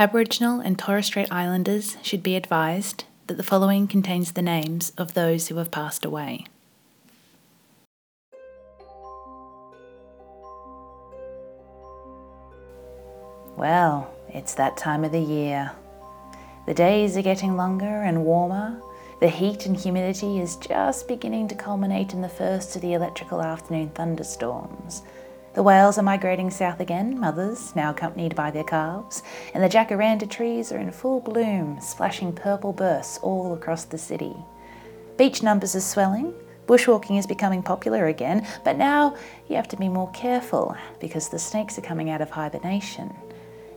Aboriginal and Torres Strait Islanders should be advised that the following contains the names of those who have passed away. Well, it's that time of the year. The days are getting longer and warmer. The heat and humidity is just beginning to culminate in the first of the electrical afternoon thunderstorms. The whales are migrating south again, mothers now accompanied by their calves, and the jacaranda trees are in full bloom, splashing purple bursts all across the city. Beach numbers are swelling, bushwalking is becoming popular again, but now you have to be more careful because the snakes are coming out of hibernation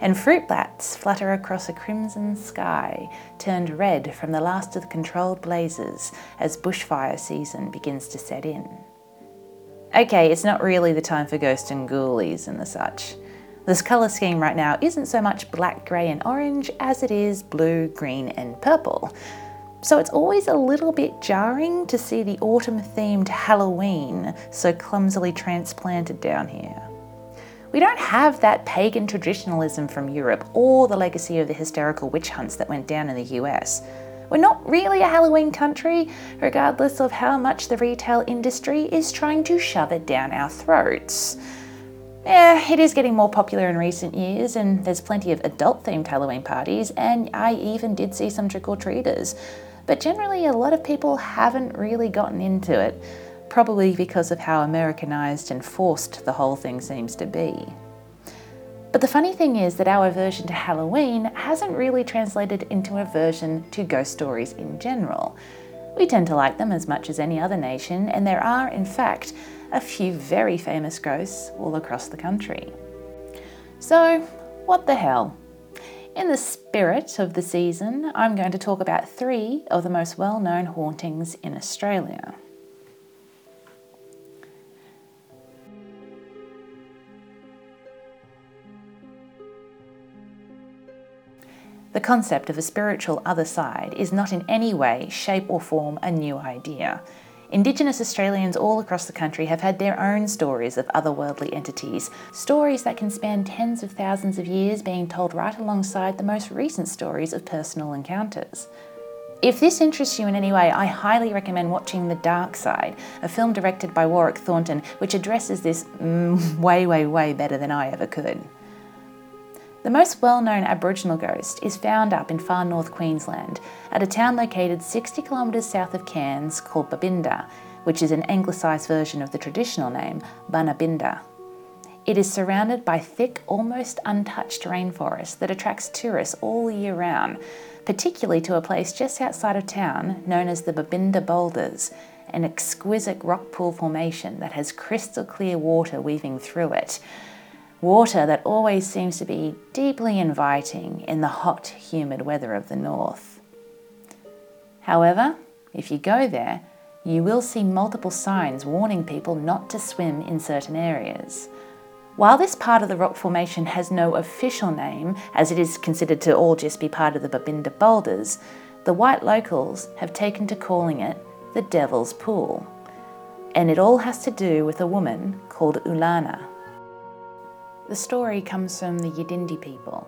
and fruit bats flutter across a crimson sky, turned red from the last of the controlled blazes as bushfire season begins to set in. Okay, it's not really the time for ghosts and ghoulies and the such. This colour scheme right now isn't so much black, grey, and orange as it is blue, green, and purple. So it's always a little bit jarring to see the autumn themed Halloween so clumsily transplanted down here. We don't have that pagan traditionalism from Europe or the legacy of the hysterical witch hunts that went down in the US. We're not really a Halloween country, regardless of how much the retail industry is trying to shove it down our throats. Yeah, it is getting more popular in recent years, and there's plenty of adult themed Halloween parties, and I even did see some trick or treaters. But generally, a lot of people haven't really gotten into it probably because of how Americanized and forced the whole thing seems to be. But the funny thing is that our aversion to Halloween hasn't really translated into aversion to ghost stories in general. We tend to like them as much as any other nation, and there are, in fact, a few very famous ghosts all across the country. So, what the hell? In the spirit of the season, I'm going to talk about three of the most well known hauntings in Australia. The concept of a spiritual other side is not in any way, shape, or form a new idea. Indigenous Australians all across the country have had their own stories of otherworldly entities, stories that can span tens of thousands of years being told right alongside the most recent stories of personal encounters. If this interests you in any way, I highly recommend watching The Dark Side, a film directed by Warwick Thornton, which addresses this mm, way, way, way better than I ever could. The most well known Aboriginal ghost is found up in far north Queensland at a town located 60 kilometres south of Cairns called Babinda, which is an anglicised version of the traditional name Banabinda. It is surrounded by thick, almost untouched rainforest that attracts tourists all year round, particularly to a place just outside of town known as the Babinda Boulders, an exquisite rock pool formation that has crystal clear water weaving through it water that always seems to be deeply inviting in the hot, humid weather of the north. However, if you go there, you will see multiple signs warning people not to swim in certain areas. While this part of the rock formation has no official name, as it is considered to all just be part of the Babinda Boulders, the white locals have taken to calling it the Devil's Pool. And it all has to do with a woman called Ulana. The story comes from the Yidindi people.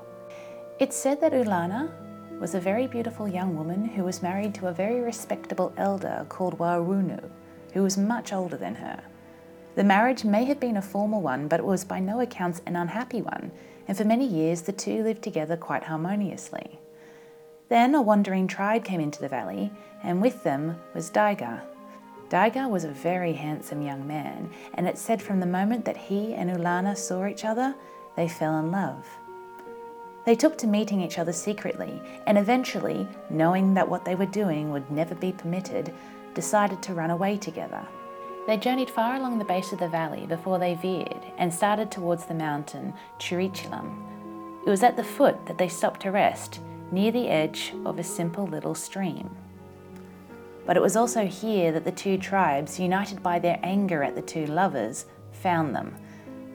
It's said that Ulana was a very beautiful young woman who was married to a very respectable elder called Warunu, who was much older than her. The marriage may have been a formal one, but it was by no accounts an unhappy one, and for many years the two lived together quite harmoniously. Then a wandering tribe came into the valley, and with them was Daiga, Daiga was a very handsome young man, and it said from the moment that he and Ulana saw each other, they fell in love. They took to meeting each other secretly, and eventually, knowing that what they were doing would never be permitted, decided to run away together. They journeyed far along the base of the valley before they veered and started towards the mountain Chirichilam. It was at the foot that they stopped to rest, near the edge of a simple little stream. But it was also here that the two tribes, united by their anger at the two lovers, found them.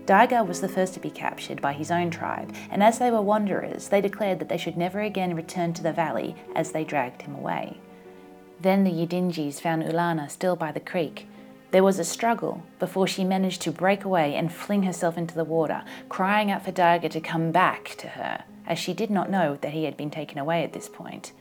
Daiga was the first to be captured by his own tribe, and as they were wanderers, they declared that they should never again return to the valley as they dragged him away. Then the Yidindis found Ulana still by the creek. There was a struggle before she managed to break away and fling herself into the water, crying out for Daiga to come back to her, as she did not know that he had been taken away at this point.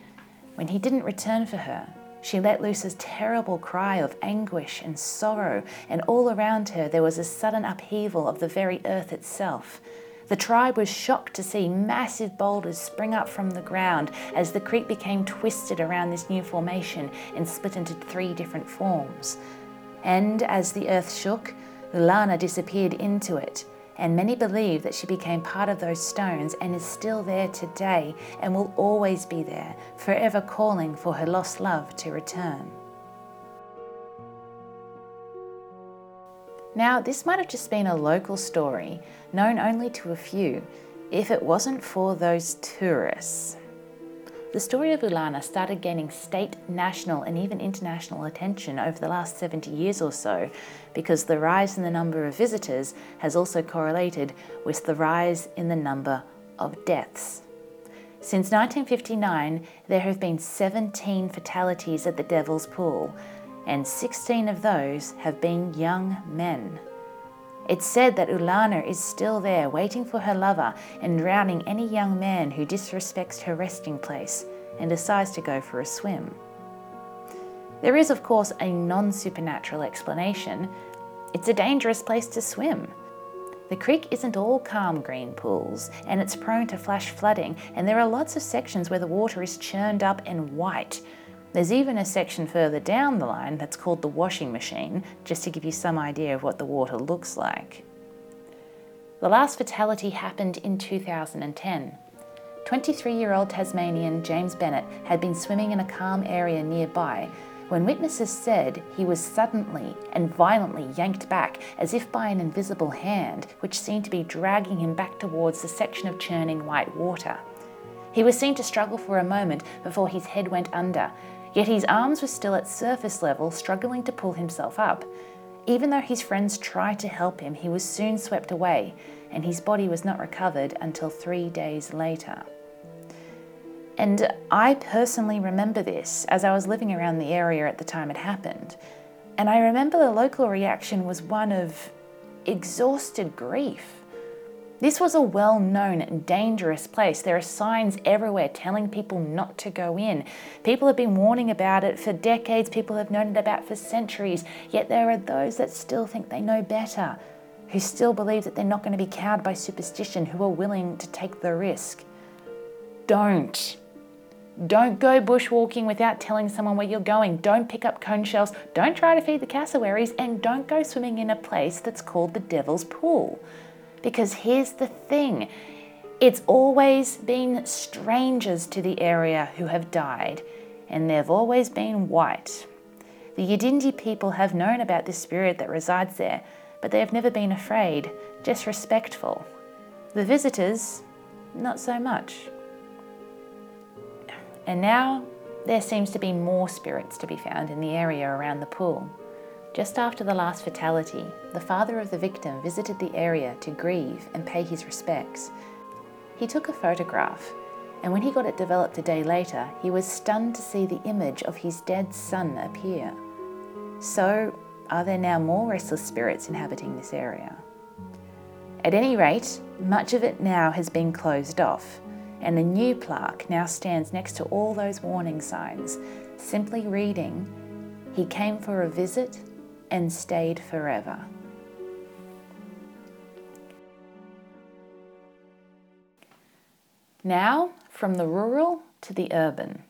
When he didn't return for her, she let loose a terrible cry of anguish and sorrow, and all around her there was a sudden upheaval of the very earth itself. The tribe was shocked to see massive boulders spring up from the ground as the creek became twisted around this new formation and split into three different forms. And as the earth shook, Ulana disappeared into it, and many believe that she became part of those stones and is still there today and will always be there, forever calling for her lost love to return. Now, this might have just been a local story, known only to a few, if it wasn't for those tourists. The story of Ulana started gaining state, national, and even international attention over the last 70 years or so because the rise in the number of visitors has also correlated with the rise in the number of deaths. Since 1959, there have been 17 fatalities at the Devil's Pool, and 16 of those have been young men. It's said that Ulana is still there, waiting for her lover and drowning any young man who disrespects her resting place and decides to go for a swim. There is, of course, a non supernatural explanation. It's a dangerous place to swim. The creek isn't all calm green pools, and it's prone to flash flooding, and there are lots of sections where the water is churned up and white, there's even a section further down the line that's called the washing machine, just to give you some idea of what the water looks like. The last fatality happened in 2010. 23 year old Tasmanian James Bennett had been swimming in a calm area nearby when witnesses said he was suddenly and violently yanked back as if by an invisible hand, which seemed to be dragging him back towards the section of churning white water. He was seen to struggle for a moment before his head went under, Yet his arms were still at surface level, struggling to pull himself up. Even though his friends tried to help him, he was soon swept away, and his body was not recovered until three days later. And I personally remember this as I was living around the area at the time it happened. And I remember the local reaction was one of exhausted grief. This was a well known, dangerous place. There are signs everywhere telling people not to go in. People have been warning about it for decades, people have known it about for centuries, yet there are those that still think they know better, who still believe that they're not going to be cowed by superstition, who are willing to take the risk. Don't. Don't go bushwalking without telling someone where you're going. Don't pick up cone shells. Don't try to feed the cassowaries. And don't go swimming in a place that's called the Devil's Pool. Because here's the thing it's always been strangers to the area who have died, and they've always been white. The Yidindi people have known about this spirit that resides there, but they have never been afraid, just respectful. The visitors, not so much. And now there seems to be more spirits to be found in the area around the pool. Just after the last fatality, the father of the victim visited the area to grieve and pay his respects. He took a photograph, and when he got it developed a day later, he was stunned to see the image of his dead son appear. So, are there now more restless spirits inhabiting this area? At any rate, much of it now has been closed off, and a new plaque now stands next to all those warning signs, simply reading, He came for a visit and stayed forever. Now, from the rural to the urban.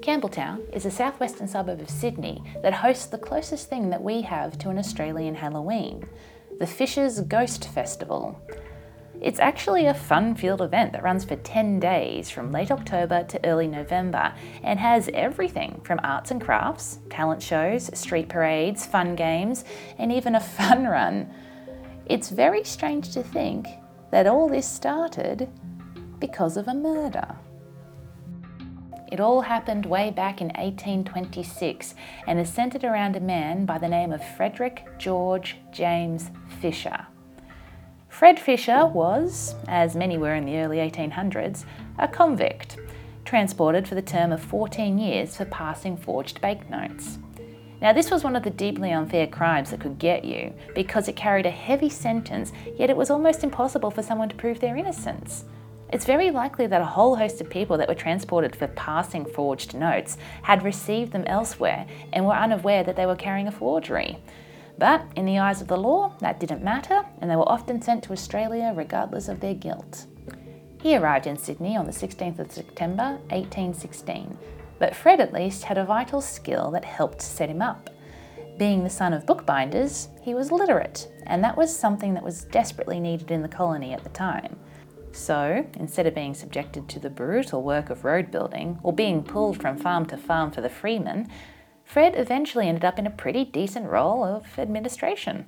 Campbelltown is a southwestern suburb of Sydney that hosts the closest thing that we have to an Australian Halloween, the Fisher's Ghost Festival. It's actually a fun field event that runs for 10 days from late October to early November and has everything from arts and crafts, talent shows, street parades, fun games, and even a fun run. It's very strange to think that all this started because of a murder. It all happened way back in 1826 and is centered around a man by the name of Frederick George James Fisher. Fred Fisher was, as many were in the early 1800s, a convict, transported for the term of 14 years for passing forged banknotes. Now, this was one of the deeply unfair crimes that could get you because it carried a heavy sentence, yet it was almost impossible for someone to prove their innocence. It's very likely that a whole host of people that were transported for passing forged notes had received them elsewhere and were unaware that they were carrying a forgery. But in the eyes of the law, that didn't matter, and they were often sent to Australia regardless of their guilt. He arrived in Sydney on the 16th of September 1816, but Fred at least had a vital skill that helped set him up. Being the son of bookbinders, he was literate, and that was something that was desperately needed in the colony at the time. So, instead of being subjected to the brutal work of road building or being pulled from farm to farm for the freemen, Fred eventually ended up in a pretty decent role of administration.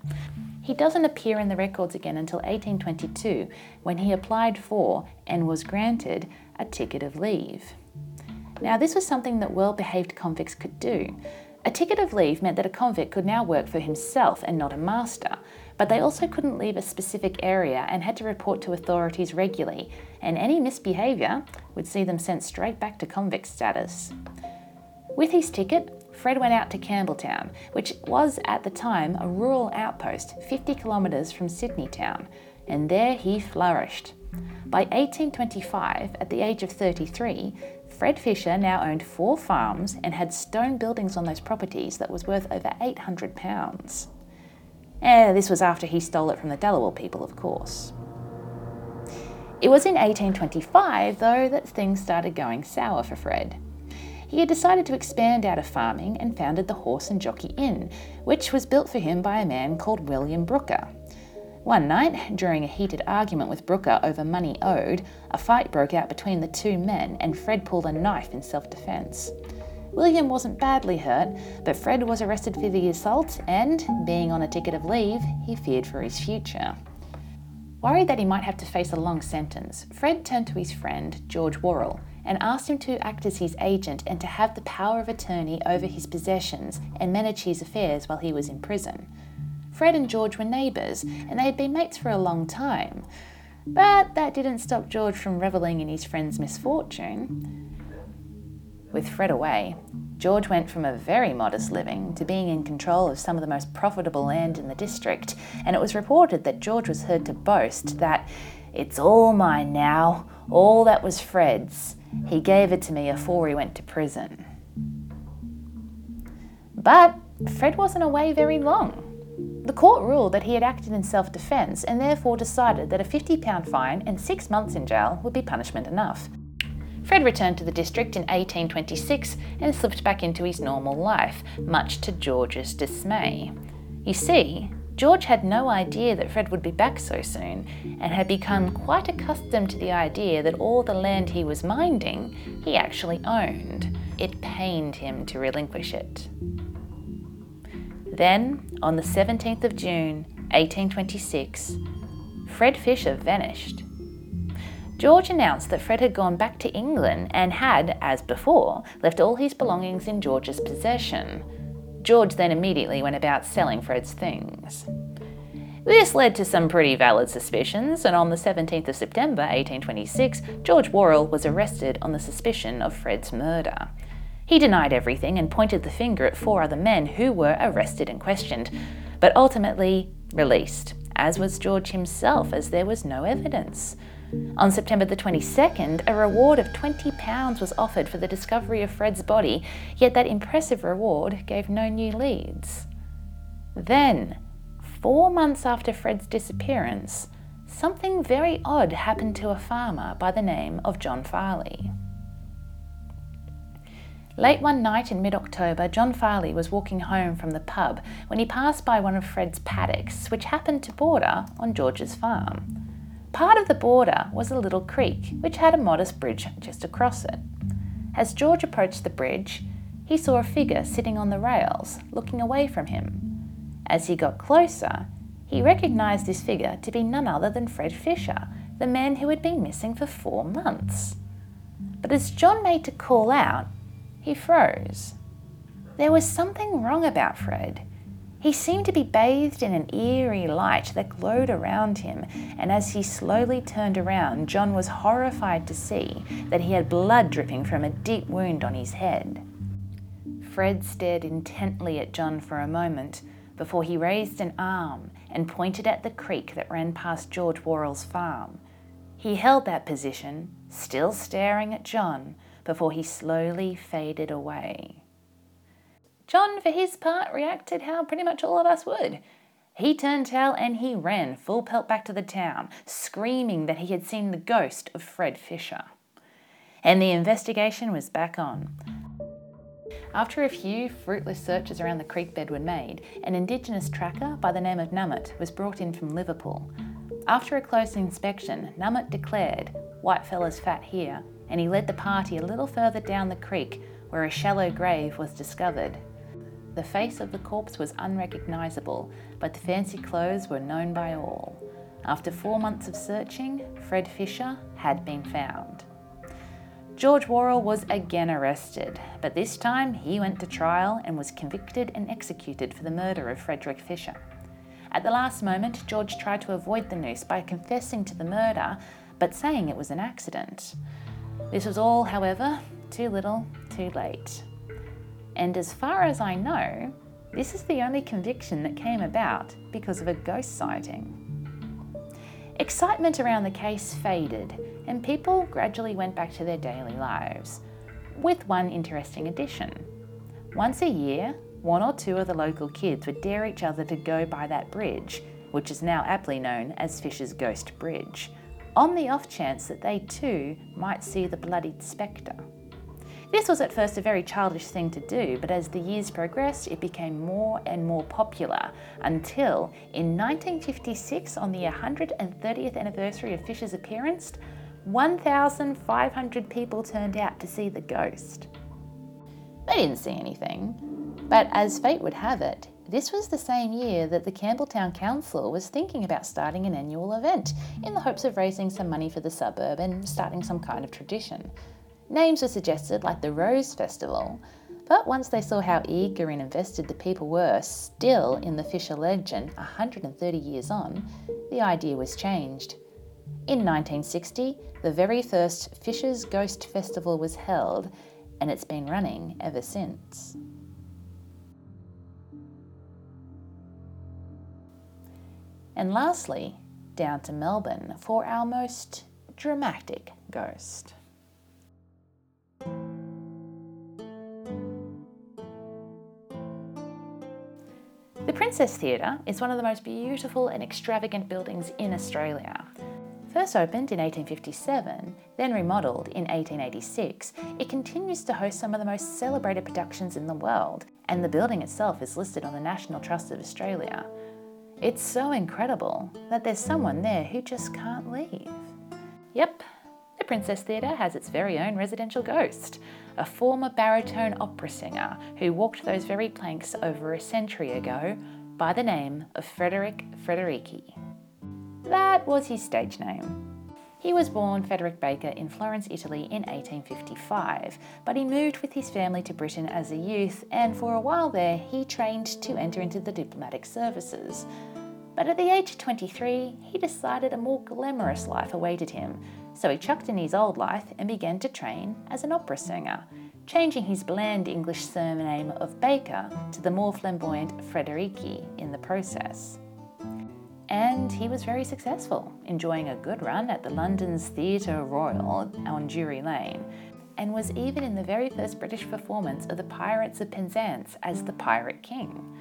He doesn't appear in the records again until 1822 when he applied for and was granted a ticket of leave. Now, this was something that well behaved convicts could do. A ticket of leave meant that a convict could now work for himself and not a master, but they also couldn't leave a specific area and had to report to authorities regularly, and any misbehaviour would see them sent straight back to convict status. With his ticket, Fred went out to Campbelltown, which was at the time a rural outpost 50 kilometres from Sydney town, and there he flourished. By 1825, at the age of 33, Fred Fisher now owned four farms and had stone buildings on those properties that was worth over £800. Eh, this was after he stole it from the Dharawal people, of course. It was in 1825, though, that things started going sour for Fred. He had decided to expand out of farming and founded the Horse and Jockey Inn, which was built for him by a man called William Brooker. One night, during a heated argument with Brooker over money owed, a fight broke out between the two men and Fred pulled a knife in self defence. William wasn't badly hurt, but Fred was arrested for the assault and, being on a ticket of leave, he feared for his future. Worried that he might have to face a long sentence, Fred turned to his friend, George Worrall, and asked him to act as his agent and to have the power of attorney over his possessions and manage his affairs while he was in prison. Fred and George were neighbours, and they had been mates for a long time. But that didn't stop George from revelling in his friend's misfortune. With Fred away, George went from a very modest living to being in control of some of the most profitable land in the district, and it was reported that George was heard to boast that it's all mine now, all that was Fred's. He gave it to me afore he went to prison. But Fred wasn't away very long. The court ruled that he had acted in self defence and therefore decided that a £50 fine and six months in jail would be punishment enough. Fred returned to the district in 1826 and slipped back into his normal life, much to George's dismay. You see, George had no idea that Fred would be back so soon and had become quite accustomed to the idea that all the land he was minding he actually owned. It pained him to relinquish it. Then, on the 17th of June, 1826, Fred Fisher vanished. George announced that Fred had gone back to England and had, as before, left all his belongings in George's possession. George then immediately went about selling Fred's things. This led to some pretty valid suspicions, and on the 17th of September 1826, George Worrall was arrested on the suspicion of Fred's murder. He denied everything and pointed the finger at four other men who were arrested and questioned, but ultimately released, as was George himself, as there was no evidence. On September the 22nd, a reward of £20 was offered for the discovery of Fred's body, yet that impressive reward gave no new leads. Then, four months after Fred's disappearance, something very odd happened to a farmer by the name of John Farley. Late one night in mid October, John Farley was walking home from the pub when he passed by one of Fred's paddocks, which happened to border on George's farm. Part of the border was a little creek, which had a modest bridge just across it. As George approached the bridge, he saw a figure sitting on the rails, looking away from him. As he got closer, he recognised this figure to be none other than Fred Fisher, the man who had been missing for four months. But as John made to call out, he froze. There was something wrong about Fred. He seemed to be bathed in an eerie light that glowed around him, and as he slowly turned around, John was horrified to see that he had blood dripping from a deep wound on his head. Fred stared intently at John for a moment before he raised an arm and pointed at the creek that ran past George Worrall's farm. He held that position, still staring at John, before he slowly faded away. John, for his part, reacted how pretty much all of us would. He turned tail and he ran full pelt back to the town, screaming that he had seen the ghost of Fred Fisher. And the investigation was back on. After a few fruitless searches around the creek bed were made, an Indigenous tracker by the name of Nummet was brought in from Liverpool. After a close inspection, Nummet declared, White fella's fat here, and he led the party a little further down the creek where a shallow grave was discovered. The face of the corpse was unrecognisable, but the fancy clothes were known by all. After four months of searching, Fred Fisher had been found. George Worrall was again arrested, but this time he went to trial and was convicted and executed for the murder of Frederick Fisher. At the last moment, George tried to avoid the noose by confessing to the murder, but saying it was an accident. This was all, however, too little, too late. And as far as I know, this is the only conviction that came about because of a ghost sighting. Excitement around the case faded, and people gradually went back to their daily lives, with one interesting addition. Once a year, one or two of the local kids would dare each other to go by that bridge, which is now aptly known as Fisher's Ghost Bridge, on the off chance that they too might see the bloodied spectre. This was at first a very childish thing to do, but as the years progressed, it became more and more popular until in 1956, on the 130th anniversary of Fisher's appearance, 1,500 people turned out to see the ghost. They didn't see anything, but as fate would have it, this was the same year that the Campbelltown Council was thinking about starting an annual event in the hopes of raising some money for the suburb and starting some kind of tradition. Names were suggested like the Rose Festival, but once they saw how eager and invested the people were still in the Fisher legend 130 years on, the idea was changed. In 1960, the very first Fisher's Ghost Festival was held, and it's been running ever since. And lastly, down to Melbourne for our most dramatic ghost. Princess Theatre is one of the most beautiful and extravagant buildings in Australia. First opened in 1857, then remodelled in 1886, it continues to host some of the most celebrated productions in the world, and the building itself is listed on the National Trust of Australia. It's so incredible that there's someone there who just can't leave. Yep, Princess Theatre has its very own residential ghost, a former baritone opera singer who walked those very planks over a century ago by the name of Frederick Frederici. That was his stage name. He was born Frederick Baker in Florence, Italy in 1855, but he moved with his family to Britain as a youth and for a while there he trained to enter into the diplomatic services. But at the age of 23, he decided a more glamorous life awaited him, so he chucked in his old life and began to train as an opera singer, changing his bland English surname of Baker to the more flamboyant Frederici in the process. And he was very successful, enjoying a good run at the London's Theatre Royal on Drury Lane, and was even in the very first British performance of The Pirates of Penzance as the Pirate King.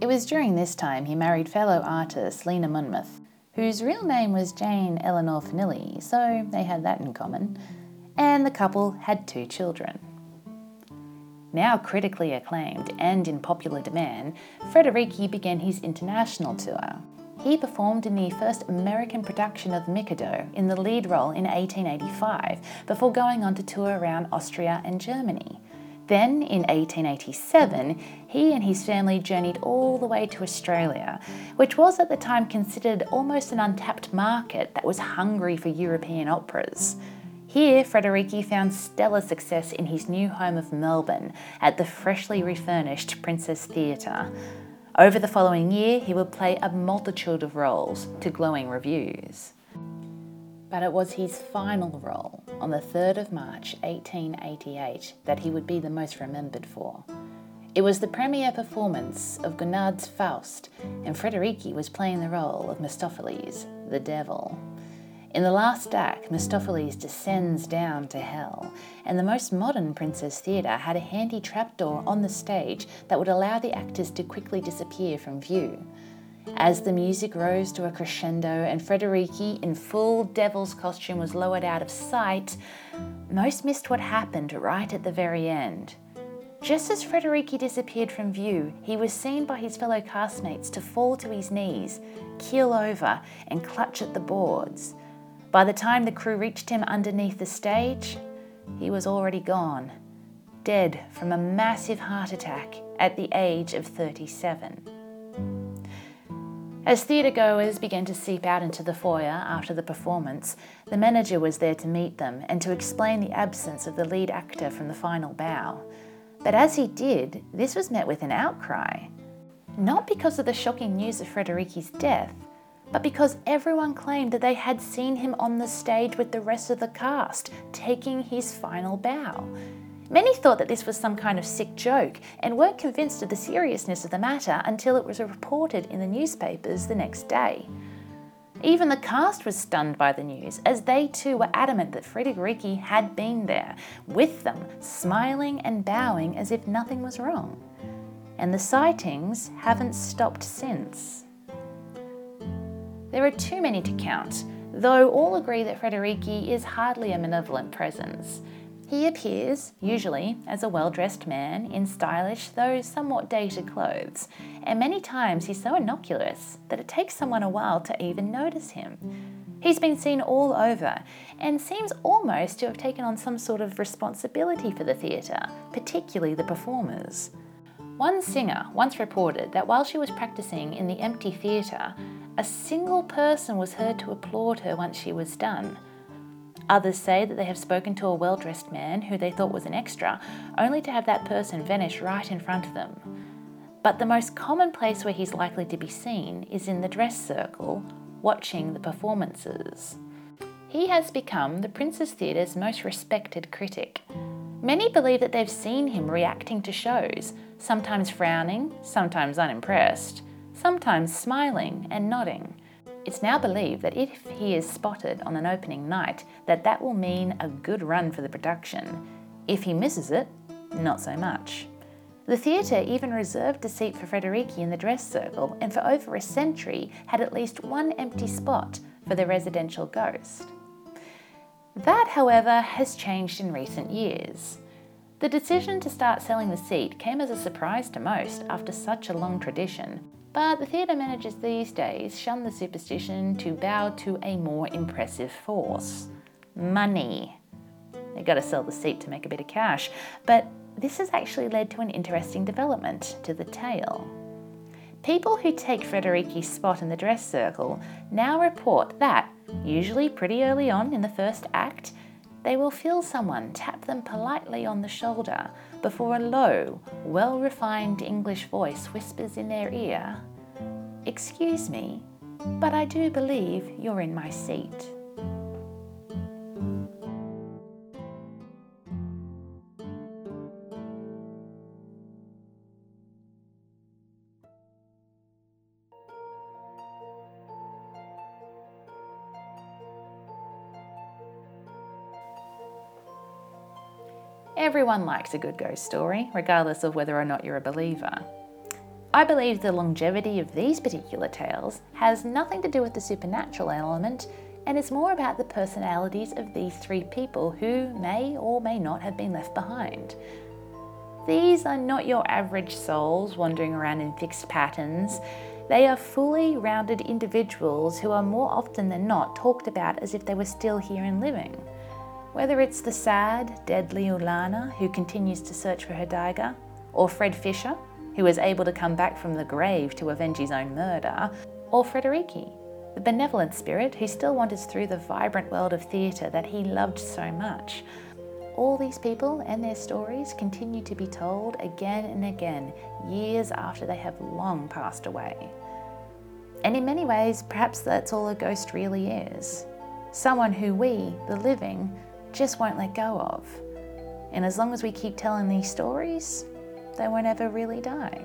It was during this time he married fellow artist Lena Monmouth, whose real name was Jane Eleanor Fanilli, so they had that in common, and the couple had two children. Now critically acclaimed and in popular demand, Frederici began his international tour. He performed in the first American production of Mikado in the lead role in 1885 before going on to tour around Austria and Germany. Then, in 1887, he and his family journeyed all the way to Australia, which was at the time considered almost an untapped market that was hungry for European operas. Here, Frederici found stellar success in his new home of Melbourne at the freshly refurnished Princess Theatre. Over the following year, he would play a multitude of roles to glowing reviews. But it was his final role on the 3rd of March 1888 that he would be the most remembered for. It was the premiere performance of Gounod's Faust, and Frederici was playing the role of Mephistopheles, the devil. In the last act, Mephistopheles descends down to hell, and the most modern Princess Theatre had a handy trapdoor on the stage that would allow the actors to quickly disappear from view. As the music rose to a crescendo and Frederici, in full devil's costume, was lowered out of sight, most missed what happened right at the very end. Just as Frederici disappeared from view, he was seen by his fellow castmates to fall to his knees, keel over, and clutch at the boards. By the time the crew reached him underneath the stage, he was already gone, dead from a massive heart attack at the age of 37. As theatregoers began to seep out into the foyer after the performance, the manager was there to meet them and to explain the absence of the lead actor from the final bow. But as he did, this was met with an outcry. Not because of the shocking news of Frederici's death, but because everyone claimed that they had seen him on the stage with the rest of the cast, taking his final bow. Many thought that this was some kind of sick joke and weren't convinced of the seriousness of the matter until it was reported in the newspapers the next day. Even the cast was stunned by the news, as they too were adamant that Frederici had been there, with them, smiling and bowing as if nothing was wrong. And the sightings haven't stopped since. There are too many to count, though all agree that Frederici is hardly a malevolent presence. He appears, usually, as a well dressed man in stylish, though somewhat dated clothes, and many times he's so innocuous that it takes someone a while to even notice him. He's been seen all over and seems almost to have taken on some sort of responsibility for the theatre, particularly the performers. One singer once reported that while she was practicing in the empty theatre, a single person was heard to applaud her once she was done. Others say that they have spoken to a well dressed man who they thought was an extra, only to have that person vanish right in front of them. But the most common place where he's likely to be seen is in the dress circle, watching the performances. He has become the Princess Theatre's most respected critic. Many believe that they've seen him reacting to shows, sometimes frowning, sometimes unimpressed, sometimes smiling and nodding. It's now believed that if he is spotted on an opening night, that that will mean a good run for the production. If he misses it, not so much. The theatre even reserved a seat for Frederici in the dress circle and for over a century had at least one empty spot for the residential ghost. That, however, has changed in recent years. The decision to start selling the seat came as a surprise to most after such a long tradition, but the theatre managers these days shun the superstition to bow to a more impressive force money. They've got to sell the seat to make a bit of cash, but this has actually led to an interesting development to the tale. People who take Frederici's spot in the dress circle now report that, usually pretty early on in the first act, they will feel someone tap them politely on the shoulder before a low, well refined English voice whispers in their ear, Excuse me, but I do believe you're in my seat. Everyone likes a good ghost story, regardless of whether or not you're a believer. I believe the longevity of these particular tales has nothing to do with the supernatural element and is more about the personalities of these three people who may or may not have been left behind. These are not your average souls wandering around in fixed patterns. They are fully rounded individuals who are more often than not talked about as if they were still here and living. Whether it's the sad, deadly Ulana who continues to search for her Daiga, or Fred Fisher, who is able to come back from the grave to avenge his own murder, or Frederici, the benevolent spirit who still wanders through the vibrant world of theatre that he loved so much. all these people and their stories continue to be told again and again, years after they have long passed away. And in many ways, perhaps that's all a ghost really is someone who we, the living, just won't let go of. And as long as we keep telling these stories, they won't ever really die.